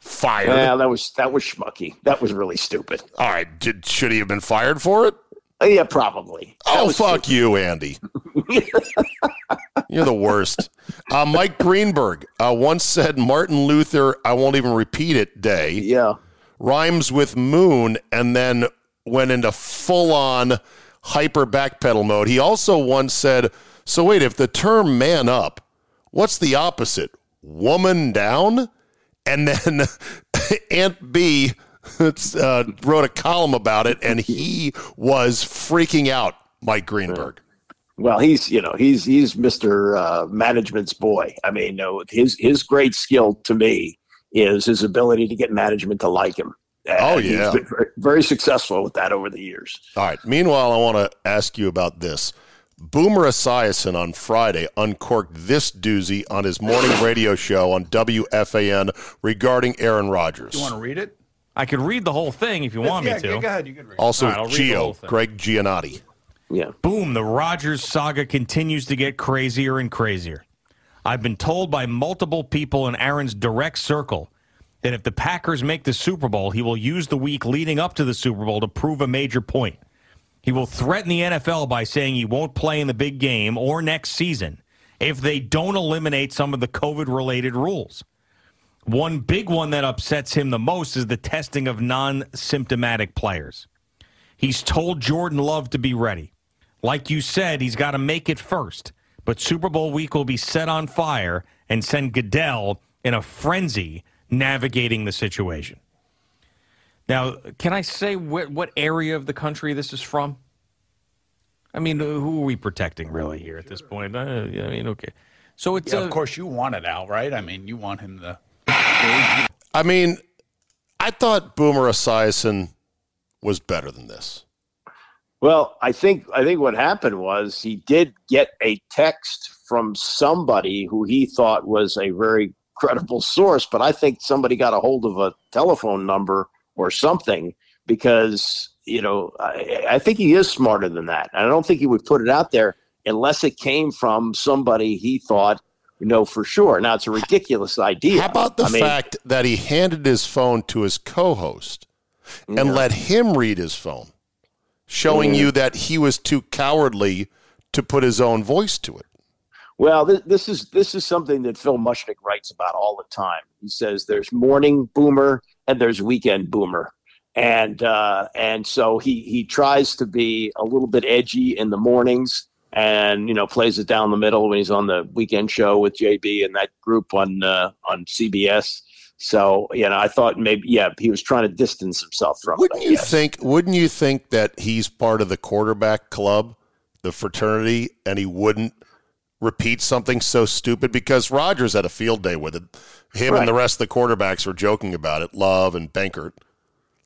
Fired. Yeah, that was that was schmucky. That was really stupid. All right, did, should he have been fired for it? Uh, Yeah, probably. That Oh, fuck you, Andy. You're the worst. Uh, Mike Greenberg uh, once said Martin Luther, I won't even repeat it, day. Yeah. Rhymes with moon and then went into full on hyper backpedal mode. He also once said, So wait, if the term man up, what's the opposite? Woman down? And then Aunt B uh, wrote a column about it and he was freaking out, Mike Greenberg. Well, he's you know he's he's Mister uh, Management's boy. I mean, no, his his great skill to me is his ability to get management to like him. Uh, oh, And he's yeah. been very, very successful with that over the years. All right. Meanwhile, I want to ask you about this. Boomer Esiason on Friday uncorked this doozy on his morning radio show on WFAN regarding Aaron Rodgers. You want to read it? I could read the whole thing if you want yeah, me to. Go ahead. You can read. it. Also, All right, I'll read the whole Gio. Greg Giannotti. Yeah. Boom, the Rodgers saga continues to get crazier and crazier. I've been told by multiple people in Aaron's direct circle that if the Packers make the Super Bowl, he will use the week leading up to the Super Bowl to prove a major point. He will threaten the NFL by saying he won't play in the big game or next season if they don't eliminate some of the COVID related rules. One big one that upsets him the most is the testing of non symptomatic players. He's told Jordan Love to be ready. Like you said, he's got to make it first. But Super Bowl week will be set on fire and send Goodell in a frenzy navigating the situation. Now, can I say what, what area of the country this is from? I mean, who are we protecting really here at this point? Uh, I mean, okay. So it's Yeah, uh, of course, you want it out, right? I mean, you want him to. I mean, I thought Boomer Esiason was better than this. Well, I think I think what happened was he did get a text from somebody who he thought was a very credible source, but I think somebody got a hold of a telephone number or something because you know I, I think he is smarter than that. And I don't think he would put it out there unless it came from somebody he thought you know for sure. Now it's a ridiculous idea. How about the I mean, fact that he handed his phone to his co host and Yeah. let him read his phone, showing Mm. you that he was too cowardly to put his own voice to it? Well, this, this is this is something that Phil Mushnick writes about all the time. He says there's morning boomer and there's weekend boomer, and uh, and so he he tries to be a little bit edgy in the mornings, and you know plays it down the middle when he's on the weekend show with JB and that group on uh, on CBS. So you know, I thought maybe yeah he was trying to distance himself from Wouldn't it. You think? Wouldn't you think that he's part of the quarterback club, the fraternity, and he wouldn't repeat something so stupid? Because Rodgers had a field day with it. Him Right. and the rest of the quarterbacks were joking about it. Love and Benkert.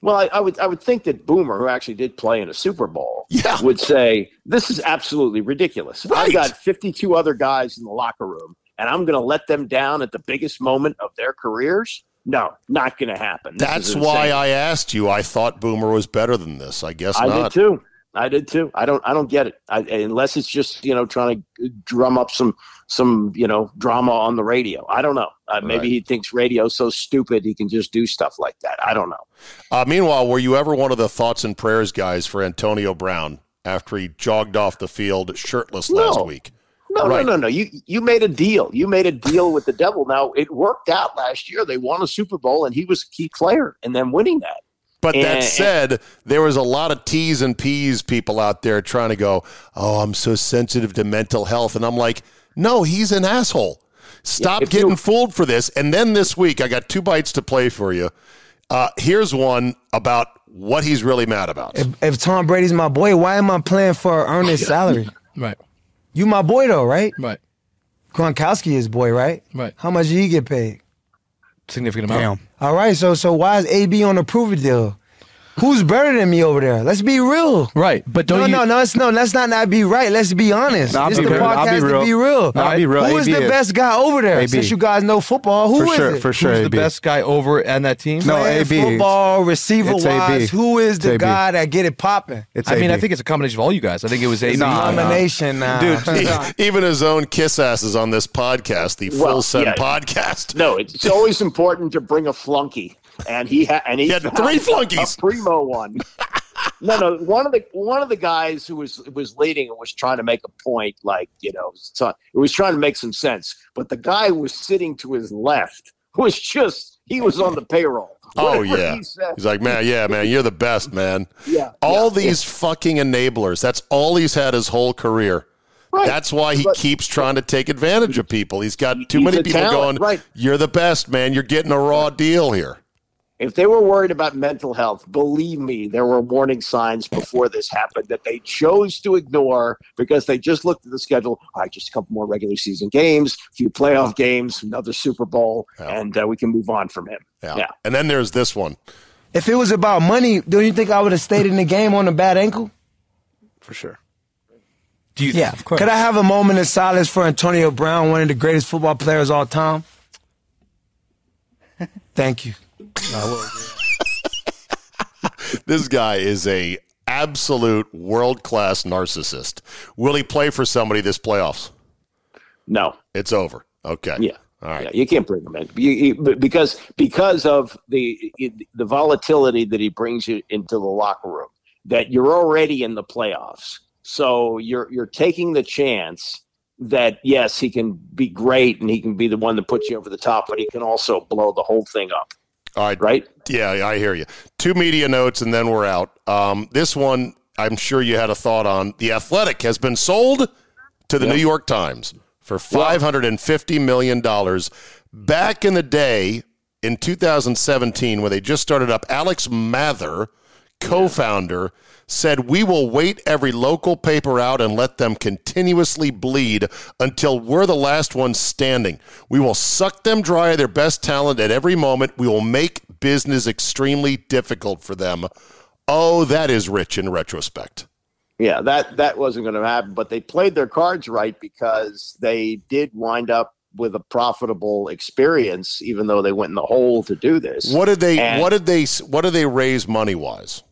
Well, I, I would I would think that Boomer, who actually did play in a Super Bowl, Yeah. would say this is absolutely ridiculous. I Right. got 52 other guys in the locker room, and I'm going to let them down at the biggest moment of their careers. No, not going to happen. This That's why. I asked you. I thought Boomer was better than this. I guess I not. did too. I did too. I don't. I don't get it. I, unless it's just you know trying to drum up some some you know drama on the radio. I don't know. Uh, maybe Right. he thinks radio's so stupid he can just do stuff like that. I don't know. Uh, meanwhile, were you ever one of the thoughts and prayers guys for Antonio Brown after he jogged off the field shirtless last week? No, Right. no, no, no. You you made a deal. You made a deal with the devil. Now it worked out last year. They won a Super Bowl, and he was a key player in them winning that. But that And- said, there was a lot of T's and P's people out there trying to go, oh, I'm so sensitive to mental health. And I'm like, no, he's an asshole. Stop if getting you- fooled for this. And then this week, I got two bites to play for you. Uh, here's one about what he's really mad about. If, if Tom Brady's my boy, why am I playing for earnest salary? Right. You my boy though, right? Right. Gronkowski is boy, right? Right. How much did he get paid? Significant amount. All right, so so why is AB on a prove deal? Who's better than me over there? Let's be real. Right, but don't no, you? no, no, let's no, let's not not be right. Let's be honest. No, I'll this be the real. I'll be podcast to be real. No, I'll be real. Who is AB the is. best guy over there? AB. Since you guys know football, who for is sure, it? for sure. Who's the best guy over on that team? No, Playing AB. Football, receiver It's wise, AB. who is the AB. guy that get it popping? It's I mean, I think it's a combination of all you guys. I think it was AB. Nah, nah. Combination now. Dude, even his own kiss asses on this podcast, the Well, Full Send yeah. podcast. No, it's, it's always important to bring a flunky, and he ha- and he, He had three flunkies. A primo one. no, no, one of the one of the guys who was was leading and was trying to make a point, like you know, so it was trying to make some sense. But the guy who was sitting to his left was just he was on the payroll. Oh Whatever yeah, he he's like, man, yeah, man, you're the best, man. Yeah, all yeah, these fucking enablers. That's all he's had his whole career. Right. That's why he But- keeps trying to take advantage of people. He's got too He's many people talent, going. right. You're the best, man. You're getting a raw deal here. If they were worried about mental health, believe me, there were warning signs before this happened that they chose to ignore because they just looked at the schedule. All right, just a couple more regular season games, a few playoff games, another Super Bowl, and uh, we can move on from him. Yeah. yeah. And then there's this one. If it was about money, don't you think I would have stayed in the game on a bad ankle? for sure. Do you, Yeah, of course. Could I have a moment of silence for Antonio Brown, one of the greatest football players of all time? Thank you. This guy is a absolute world class narcissist. Will he play for somebody this playoffs? No. It's over. Okay. Yeah. All right. Yeah, you can't bring him in you, you, because because of the the volatility that he brings you into the locker room. That you're already in the playoffs, so you're you're taking the chance that yes, he can be great and he can be the one that puts you over the top, but he can also blow the whole thing up. Right. Right? Yeah, I hear you. Two media notes, and then we're out. Um, this one, I'm sure you had a thought on. The Athletic has been sold to the Yeah. New York Times for $550 million. Back in the day, in 2017, when they just started up, Alex Mather, co founder, said, We will wait every local paper out and let them continuously bleed until we're the last ones standing. We will suck them dry of their best talent at every moment. We will make business extremely difficult for them. Oh, that is rich in retrospect. Yeah, that that wasn't going to happen, but they played their cards right because they did wind up with a profitable experience, even though they went in the hole to do this. What did they? And- what did they? What did they raise money wise?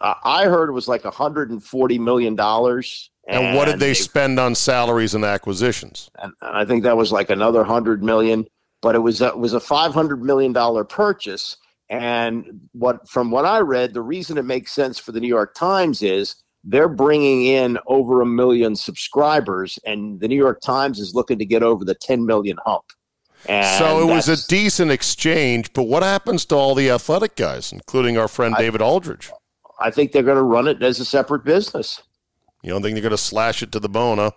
Uh, I heard it was like 140 million dollars. And, what did they, spend on salaries and acquisitions? And, and I think that was like another hundred million. But it was a, it was a 500 million dollar purchase. And what from what I read, the reason it makes sense for the New York Times is they're bringing in over a million subscribers, and the New York Times is looking to get over the 10 million hump. And so it was a decent exchange. But what happens to all the athletic guys, including our friend David Aldridge? I think they're going to run it as a separate business. You don't think they're going to slash it to the bone, huh?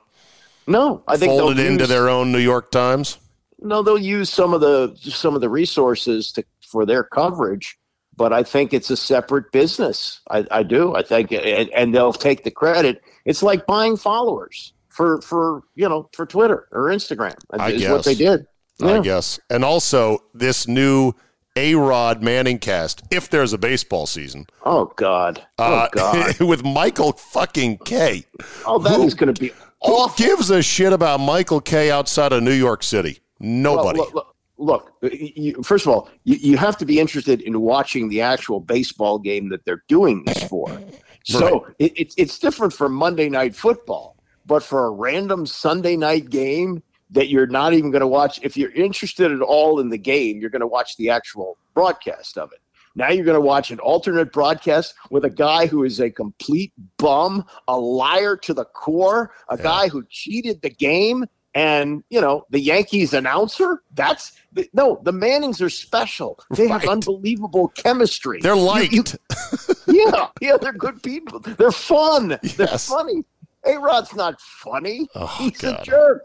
No, I think fold it they'll into use- their own New York Times. No, they'll use some of the some of the resources to for their coverage, but I think it's a separate business. I, I do. I think, and, and they'll take the credit. It's like buying followers for for you know for Twitter or Instagram. I is guess what they did. I guess, and also this new A Rod Manning cast, if there's a baseball season. Oh God! Oh Uh, God! with Michael fucking Kay. Oh, that is going to be Who gives a shit about Michael Kay outside of New York City? Nobody. Well, look, look, look, you, first of all, you, you have to be interested in watching the actual baseball game that they're doing this for. So it, it's it's different for Monday Night Football, but for a random Sunday night game that you're not even going to watch, if you're interested at all in the game, you're going to watch the actual broadcast of it. Now you're going to watch an alternate broadcast with a guy who is a complete bum, a liar to the core, a guy who cheated the game, and you know the Yankees announcer. That's the, no, the Mannings are special. They have unbelievable chemistry. They're liked. you- yeah, yeah, they're good people. They're fun. They're funny. A Rod's not funny. Oh, He's God. a jerk.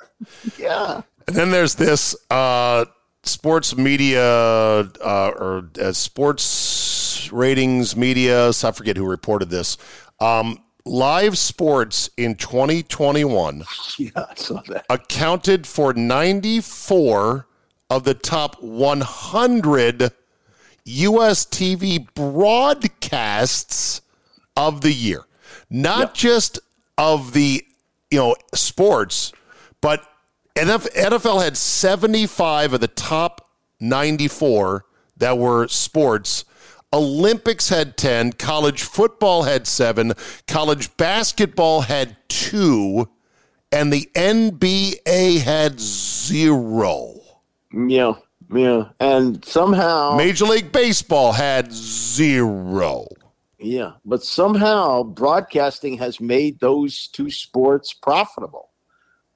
Yeah. And then there's this uh, sports media uh, or uh, sports ratings media. I forget who reported this. Um, live sports in 2021 Yeah, I saw that. accounted for 94 of the top 100 U.S. TV broadcasts of the year, not just of the you know sports, but NFL had 75 of the top 94 that were sports. Olympics had 10, college football had 7, college basketball had 2, and the NBA had 0. Yeah, yeah. And somehow Major League Baseball had 0. Yeah, but somehow broadcasting has made those two sports profitable.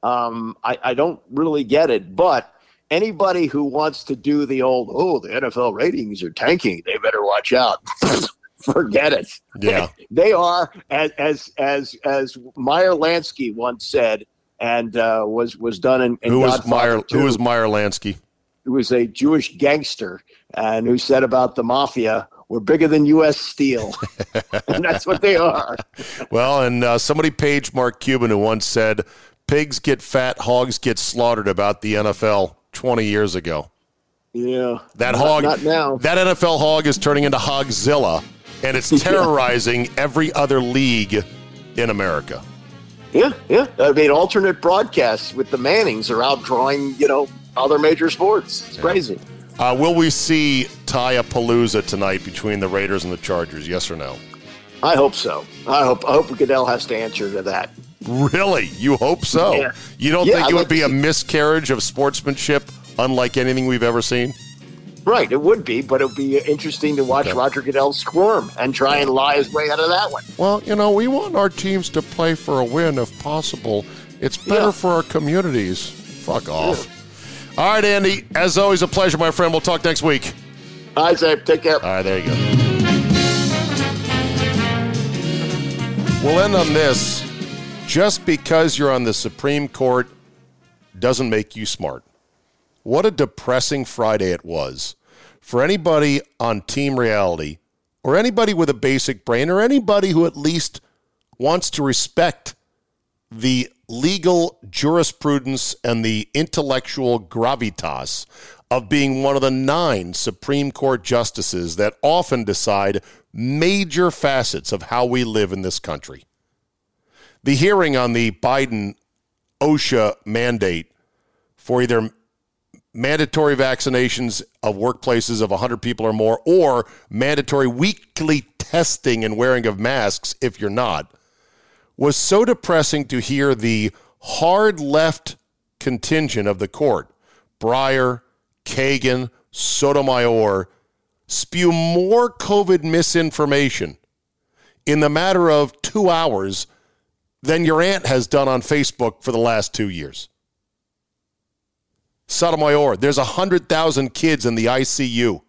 Um, I, I don't really get it, but anybody who wants to do the old, oh, the NFL ratings are tanking, they better watch out. Forget it. Yeah. they are as as as as Meyer Lansky once said, and uh, was was done in, in Who was Godfather Meyer 2 who was Meyer Lansky? who was a Jewish gangster and who said about the mafia, we're bigger than U.S. Steel. and that's what they are. Well, and uh, somebody paged Mark Cuban who once said, "Pigs get fat, hogs get slaughtered." About the NFL 20 years ago. Yeah. That Not- hog, Not now. that NFL hog is turning into Hogzilla, and it's terrorizing every other league in America. Yeah, yeah. I mean, alternate broadcasts with the Mannings are outdrawing, you know, other major sports. It's crazy. Uh, will we see Taya Palooza tonight between the Raiders and the Chargers? Yes or no? I hope so. I hope I hope Goodell has to answer to that. Really? You hope so? Yeah. You don't Yeah, think it would like be a miscarriage of sportsmanship, unlike anything we've ever seen? Right, it would be, but it would be interesting to watch Okay. Roger Goodell squirm and try and lie his way out of that one. Well, you know, we want our teams to play for a win if possible. It's better Yeah. for our communities. Fuck off. All right, Andy. As always, a pleasure, my friend. We'll talk next week. All right, Zach. Take care. All right, there you go. We'll end on this. Just because you're on the Supreme Court doesn't make you smart. What a depressing Friday it was for anybody on Team Reality or anybody with a basic brain or anybody who at least wants to respect the legal jurisprudence and the intellectual gravitas of being one of the nine Supreme Court justices that often decide major facets of how we live in this country. The hearing on the Biden OSHA mandate for either mandatory vaccinations of workplaces of 100 people or more or mandatory weekly testing and wearing of masks if you're not was so depressing to hear the hard left contingent of the court, Breyer, Kagan, Sotomayor, spew more COVID misinformation in the matter of two hours than your aunt has done on Facebook for the last two years. Sotomayor, there's 100,000 kids in the ICU.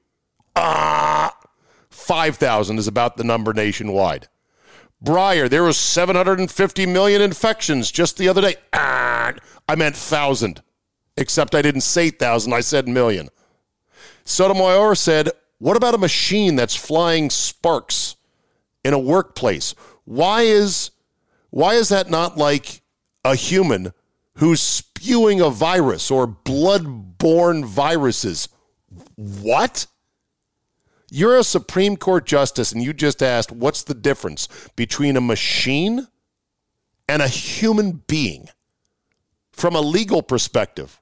Ah, 5,000 is about the number nationwide. Breyer, there was 750 million infections just the other day. Ah, I meant thousand, except I didn't say thousand, I said million. Sotomayor said, What about a machine that's flying sparks in a workplace? Why is why is that not like a human who's spewing a virus or blood-borne viruses? What? You're a Supreme Court justice and you just asked what's the difference between a machine and a human being from a legal perspective.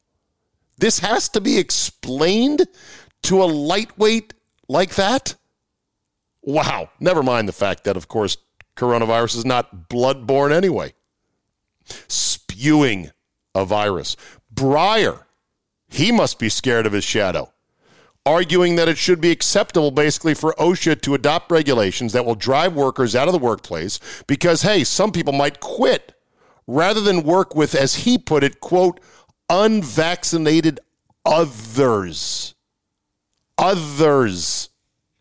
This has to be explained to a lightweight like that? Wow. Never mind the fact that, of course, coronavirus is not blood-borne anyway. Spewing a virus. Breyer, he must be scared of his shadow arguing that it should be acceptable basically for OSHA to adopt regulations that will drive workers out of the workplace because, hey, some people might quit rather than work with, as he put it, quote, unvaccinated others. Others,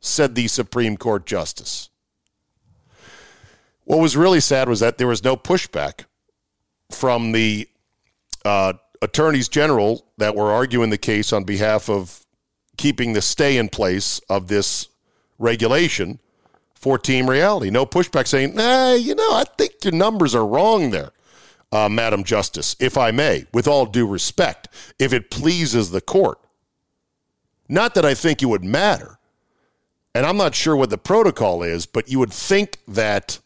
said the Supreme Court Justice. What was really sad was that there was no pushback from the uh, attorneys general that were arguing the case on behalf of keeping the stay in place of this regulation for team reality. No pushback saying, nah, you know, I think your numbers are wrong there, uh, Madam Justice, if I may, with all due respect, if it pleases the court. Not that I think it would matter, And I'm not sure what the protocol is, but you would think that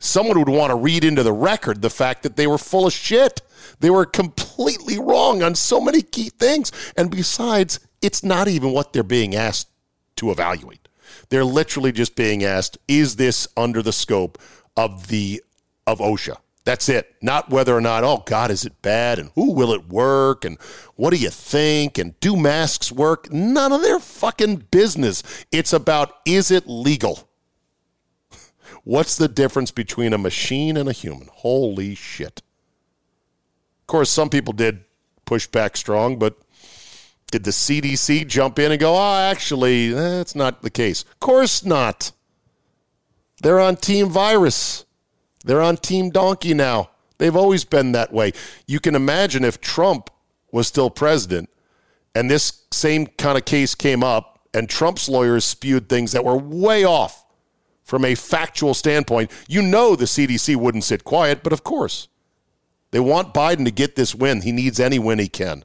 someone would want to read into the record the fact that they were full of shit. They were completely wrong on so many key things. And besides, it's not even what they're being asked to evaluate. They're literally just being asked, is this under the scope of the of OSHA? That's it. Not whether or not, oh God, is it bad? And who will it work? And what do you think? And do masks work? None of their fucking business. It's about, is it legal? What's the difference between a machine and a human? Holy shit. Of course, some people did push back strong, but did the CDC jump in and go, oh, actually, that's not the case? Of course not. They're on Team Virus. They're on Team Donkey now. They've always been that way. You can imagine if Trump was still president and this same kind of case came up and Trump's lawyers spewed things that were way off from a factual standpoint, you know the CDC wouldn't sit quiet, but of course. They want Biden to get this win. He needs any win he can.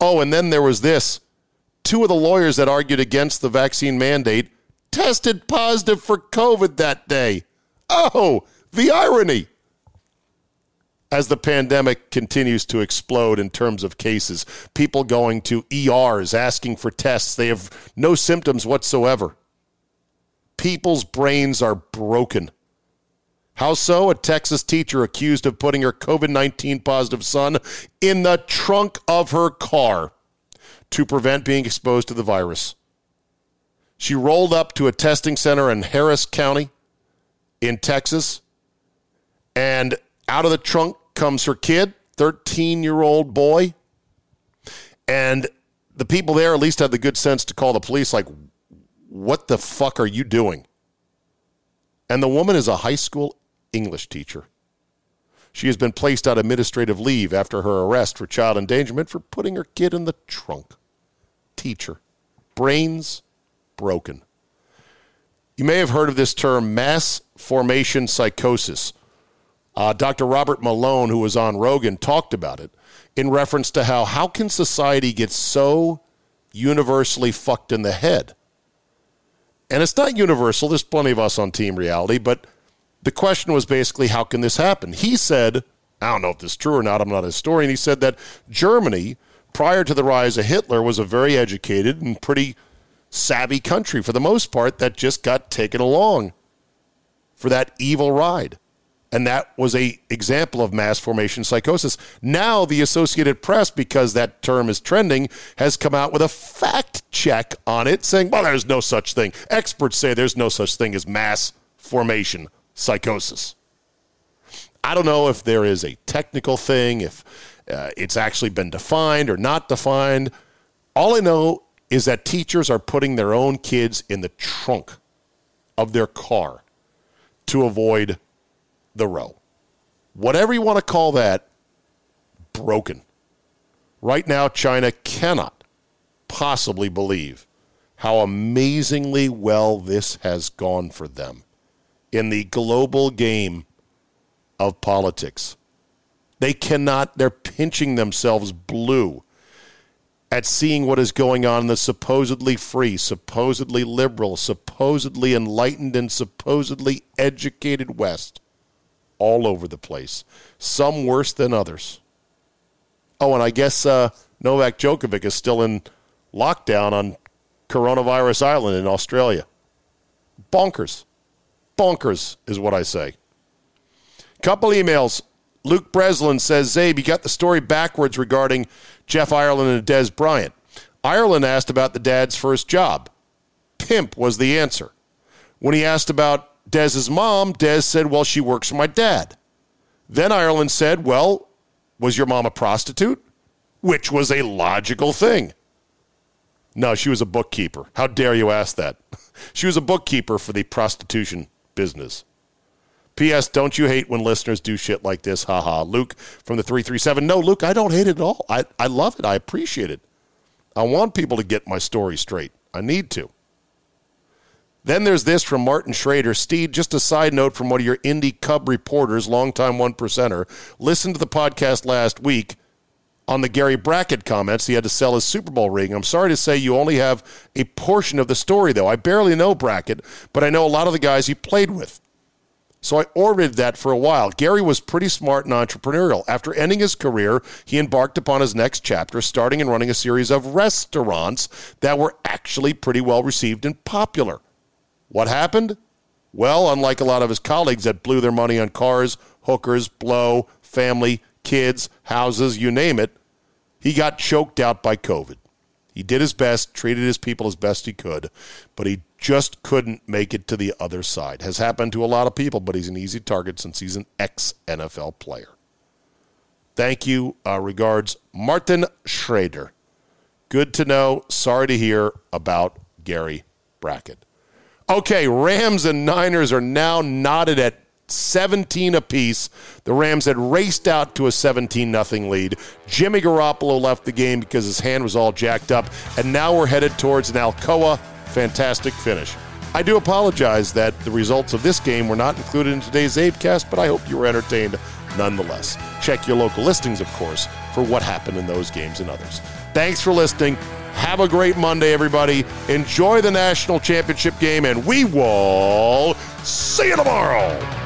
Oh, and then there was this. Two of the lawyers that argued against the vaccine mandate tested positive for COVID that day. Oh, the irony. As the pandemic continues to explode in terms of cases, people going to ERs asking for tests, they have no symptoms whatsoever. People's brains are broken. How so? A Texas teacher accused of putting her COVID 19 positive son in the trunk of her car to prevent being exposed to the virus. She rolled up to a testing center in Harris County in Texas and out of the trunk comes her kid, 13 year old boy. And the people there at least had the good sense to call the police, like, what the fuck are you doing? And the woman is a high school English teacher. She has been placed on administrative leave after her arrest for child endangerment for putting her kid in the trunk. Teacher. Brains broken. You may have heard of this term mass formation psychosis. Uh, Dr. Robert Malone, who was on Rogan, talked about it in reference to how how can society get so universally fucked in the head? And it's not universal. There's plenty of us on Team Reality, but the question was basically how can this happen? He said, I don't know if this is true or not. I'm not a historian. He said that Germany, prior to the rise of Hitler, was a very educated and pretty savvy country for the most part that just got taken along for that evil ride and that was a example of mass formation psychosis. Now the Associated Press, because that term is trending, has come out with a fact check on it, saying, "Well, there's no such thing." Experts say there's no such thing as mass formation psychosis. I don't know if there is a technical thing, if uh, it's actually been defined or not defined. All I know is that teachers are putting their own kids in the trunk of their car to avoid the row. Whatever you want to call that, broken. Right now, China cannot possibly believe how amazingly well this has gone for them in the global game of politics. They cannot, they're pinching themselves blue at seeing what is going on in the supposedly free, supposedly liberal, supposedly enlightened, and supposedly educated West all over the place, some worse than others. Oh, and I guess uh, Novak Djokovic is still in lockdown on Coronavirus Island in Australia. Bonkers. Bonkers is what I say. Couple emails. Luke Breslin says, Czabe, you got the story backwards regarding Jeff Ireland and Dez Bryant. Ireland asked about the dad's first job. Pimp was the answer. When he asked about Dez's mom, Dez said, Well, she works for my dad. Then Ireland said, Well, was your mom a prostitute? Which was a logical thing. No, she was a bookkeeper. How dare you ask that? she was a bookkeeper for the prostitution business. P.S. Don't you hate when listeners do shit like this? Ha ha. Luke from the 337. No, Luke, I don't hate it at all. I, I love it. I appreciate it. I want people to get my story straight. I need to. Then there's this from Martin Schrader. Steed, just a side note from one of your Indie Cub reporters, longtime one percenter. Listen to the podcast last week. On the Gary Brackett comments. He had to sell his Super Bowl ring. I'm sorry to say you only have a portion of the story, though. I barely know Brackett, but I know a lot of the guys he played with. So I orbited that for a while. Gary was pretty smart and entrepreneurial. After ending his career, he embarked upon his next chapter, starting and running a series of restaurants that were actually pretty well received and popular. What happened? Well, unlike a lot of his colleagues that blew their money on cars, hookers, blow, family, kids, houses, you name it, he got choked out by COVID. He did his best, treated his people as best he could, but he just couldn't make it to the other side. Has happened to a lot of people, but he's an easy target since he's an ex NFL player. Thank you. Uh, regards, Martin Schrader. Good to know. Sorry to hear about Gary Brackett. Okay, Rams and Niners are now knotted at 17 apiece. The Rams had raced out to a 17 0 lead. Jimmy Garoppolo left the game because his hand was all jacked up, and now we're headed towards an Alcoa fantastic finish. I do apologize that the results of this game were not included in today's Czabecast, but I hope you were entertained nonetheless. Check your local listings, of course, for what happened in those games and others. Thanks for listening. Have a great Monday, everybody. Enjoy the national championship game, and we will see you tomorrow.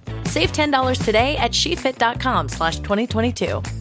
Save $10 today at shefit.com slash 2022.